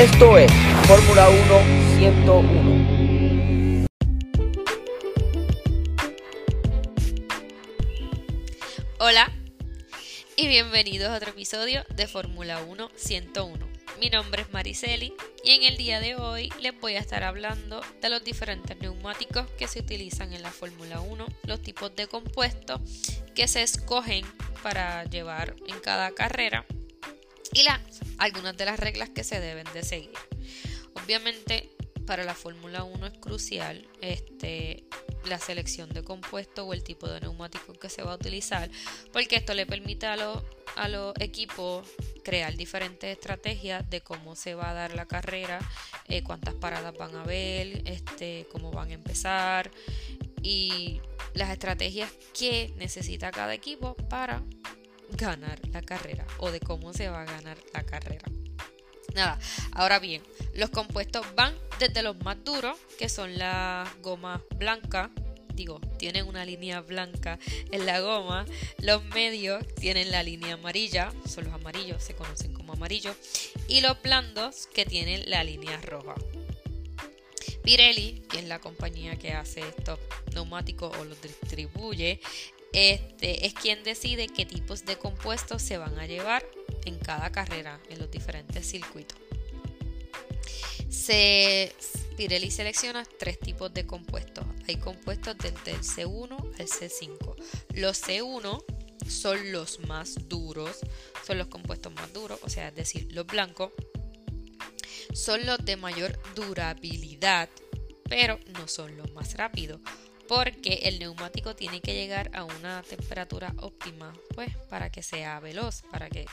Esto es Fórmula 1 101. Hola y bienvenidos a otro episodio de Fórmula 1 101. Mi nombre es Mariceli y en el día de hoy les voy a estar hablando de los diferentes neumáticos que se utilizan en la Fórmula 1, los tipos de compuestos que se escogen para llevar en cada carrera y las algunas de las reglas que se deben de seguir. Obviamente para la Fórmula 1 es crucial este, la selección de compuesto o el tipo de neumático que se va a utilizar, porque esto le permite a los, a los equipos crear diferentes estrategias de cómo se va a dar la carrera, eh, cuántas paradas van a haber, este, cómo van a empezar y las estrategias que necesita cada equipo para ganar la carrera o de cómo se va a ganar la carrera. Nada, ahora bien, los compuestos van desde los más duros, que son las gomas blancas, digo, tienen una línea blanca en la goma, los medios tienen la línea amarilla, son los amarillos, se conocen como amarillos, y los blandos que tienen la línea roja. Pirelli, que es la compañía que hace estos neumáticos o los distribuye, este, es quien decide qué tipos de compuestos se van a llevar en cada carrera en los diferentes circuitos. Se, Pirelli selecciona tres tipos de compuestos. Hay compuestos desde el C1 al C5. Los C1 son los más duros, son los compuestos más duros, o sea, es decir, los blancos. Son los de mayor durabilidad, pero no son los más rápidos porque el neumático tiene que llegar a una temperatura óptima pues para que sea veloz para que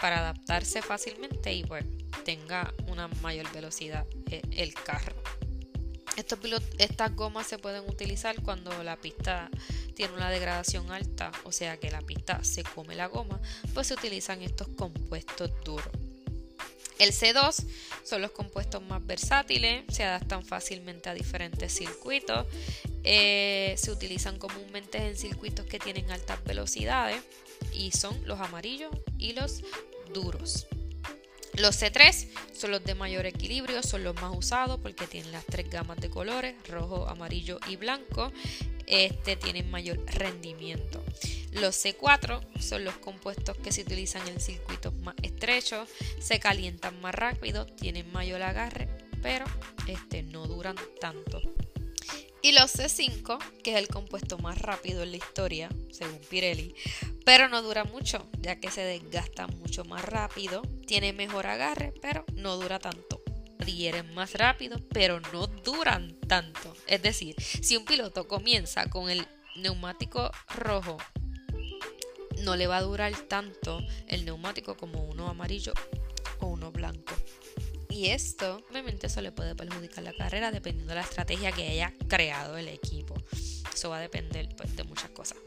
para adaptarse fácilmente y pues tenga una mayor velocidad eh, el carro estas gomas se pueden utilizar cuando la pista tiene una degradación alta, o sea que la pista se come la goma, pues se utilizan estos compuestos duros. El C2 son los compuestos más versátiles, se adaptan fácilmente a diferentes circuitos, eh, se utilizan comúnmente en circuitos que tienen altas velocidades y son los amarillos y los duros. Los C3 son los de mayor equilibrio, son los más usados porque tienen las tres gamas de colores, rojo, amarillo y blanco. Este tienen mayor rendimiento. Los C4 son los compuestos que se utilizan en circuitos más estrechos, se calientan más rápido, tienen mayor agarre, pero este, no duran tanto. Y los C5, que es el compuesto más rápido en la historia, según Pirelli, pero no dura mucho, ya que se desgasta mucho más rápido, tiene mejor agarre, pero no dura tanto. Adhieren más rápido, pero no duran tanto. Es decir, si un piloto comienza con el neumático rojo no le va a durar tanto el neumático como uno amarillo o uno blanco. Y esto, obviamente, eso le puede perjudicar la carrera dependiendo de la estrategia que haya creado el equipo. Eso va a depender pues, de muchas cosas.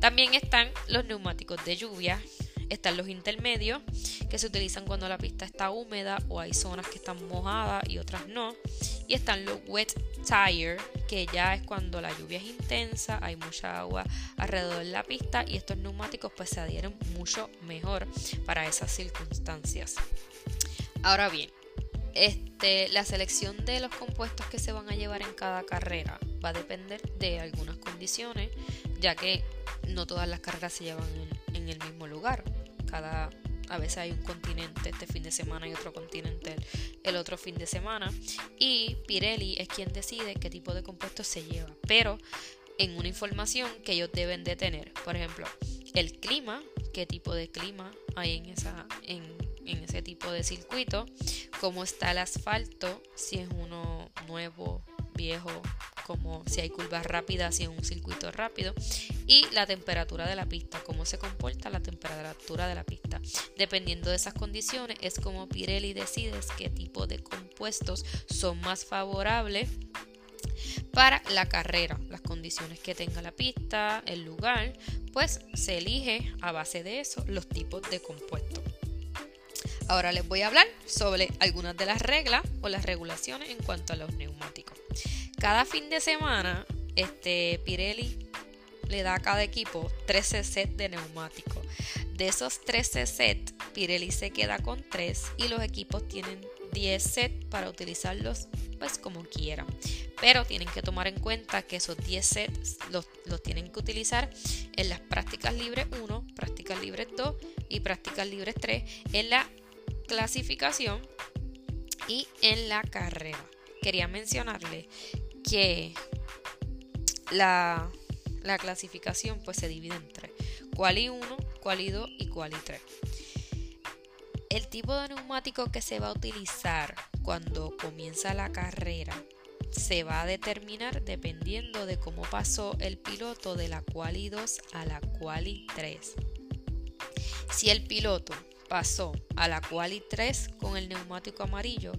También están los neumáticos de lluvia, están los intermedios, que se utilizan cuando la pista está húmeda o hay zonas que están mojadas y otras no. Y están los wet tire, que ya es cuando la lluvia es intensa, hay mucha agua alrededor de la pista y estos neumáticos pues se adhieren mucho mejor para esas circunstancias. Ahora bien, este, la selección de los compuestos que se van a llevar en cada carrera va a depender de algunas condiciones, ya que no todas las carreras se llevan en el mismo lugar. Cada a veces hay un continente este fin de semana y otro continente el, otro fin de semana. Y Pirelli es quien decide qué tipo de compuestos se lleva. Pero en una información que ellos deben de tener. Por ejemplo, el clima, qué tipo de clima hay en, esa, en, en ese tipo de circuito, cómo está el asfalto, si es uno nuevo, viejo, como si hay curvas rápidas, si es un circuito rápido, y la temperatura de la pista, cómo se comporta la temperatura de la pista. Dependiendo de esas condiciones, es como Pirelli decide qué tipo de compuestos son más favorables para la carrera, las condiciones que tenga la pista, el lugar, pues se elige a base de eso los tipos de compuestos. Ahora les voy a hablar sobre algunas de las reglas o las regulaciones en cuanto a los neumáticos. Cada fin de semana, este Pirelli le da a cada equipo 13 sets de neumáticos. De esos 13 sets, Pirelli se queda con 3 y los equipos tienen 10 sets para utilizarlos pues como quieran. Pero tienen que tomar en cuenta que esos 10 sets los, los tienen que utilizar en las prácticas libres 1, prácticas libres 2 y prácticas libres 3 en la clasificación y en la carrera. Quería mencionarle que la, la clasificación pues se divide en tres. Quali 1, Quali 2 y Quali 3. El tipo de neumático que se va a utilizar cuando comienza la carrera se va a determinar dependiendo de cómo pasó el piloto de la Quali 2 a la Quali 3. Si el piloto pasó a la Quali 3 con el neumático amarillo,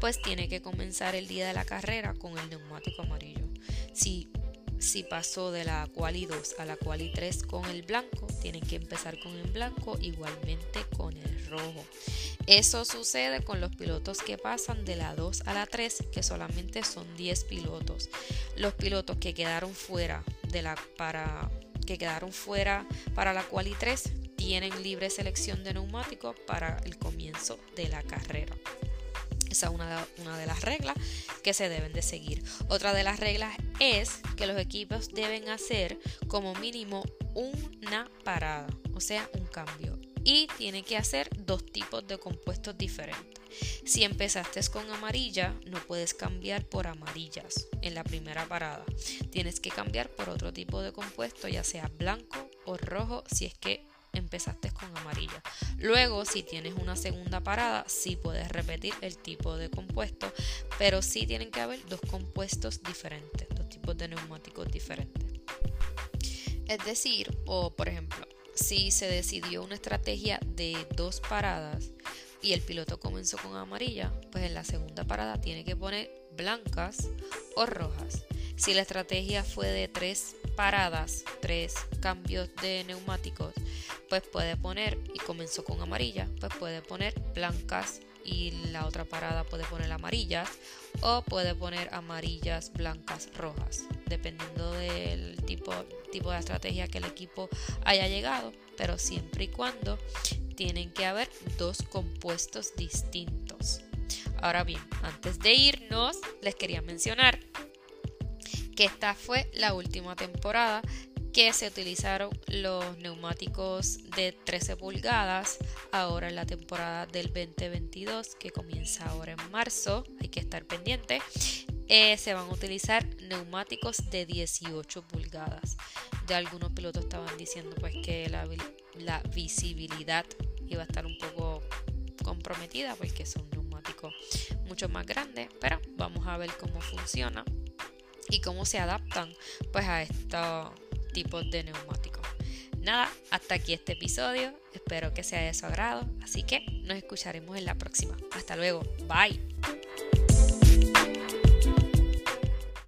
pues tiene que comenzar el día de la carrera con el neumático amarillo. Si, si pasó de la Quali 2 a la Quali 3 con el blanco, tienen que empezar con el blanco igualmente con el rojo. Eso sucede con los pilotos que pasan de la 2 a la 3, que solamente son 10 pilotos. Los pilotos que quedaron fuera de la para que quedaron fuera para la quali 3 tienen libre selección de neumáticos para el comienzo de la carrera. Esa es una, de las reglas que se deben de seguir. Otra de las reglas es que los equipos deben hacer como mínimo una parada, o sea, un cambio y tiene que hacer dos tipos de compuestos diferentes. Si empezaste con amarilla, no puedes cambiar por amarillas en la primera parada. Tienes que cambiar por otro tipo de compuesto, ya sea blanco o rojo, si es que empezaste con amarilla. Luego, si tienes una segunda parada, sí puedes repetir el tipo de compuesto, pero sí tienen que haber dos compuestos diferentes, dos tipos de neumáticos diferentes. Es decir, o por ejemplo, si se decidió una estrategia de dos paradas y el piloto comenzó con amarilla, pues en la segunda parada tiene que poner blancas o rojas. Si la estrategia fue de tres paradas, tres cambios de neumáticos, pues puede poner, y comenzó con amarilla, pues puede poner blancas y la otra parada puede poner amarillas o puede poner amarillas, blancas, rojas, dependiendo del tipo, tipo de estrategia que el equipo haya llegado, pero siempre y cuando tienen que haber dos compuestos distintos. Ahora bien, antes de irnos, les quería mencionar que esta fue la última temporada que se utilizaron los neumáticos de 13 pulgadas. Ahora en la temporada del 2022 que comienza ahora en marzo hay que estar pendiente eh, se van a utilizar neumáticos de 18 pulgadas. De algunos pilotos estaban diciendo pues que la, la visibilidad iba a estar un poco comprometida porque son neumáticos mucho más grandes pero vamos a ver cómo funciona y cómo se adaptan pues a esto tipos de neumáticos. Nada, hasta aquí este episodio. Espero que sea de su agrado. Así que nos escucharemos en la próxima. Hasta luego. Bye.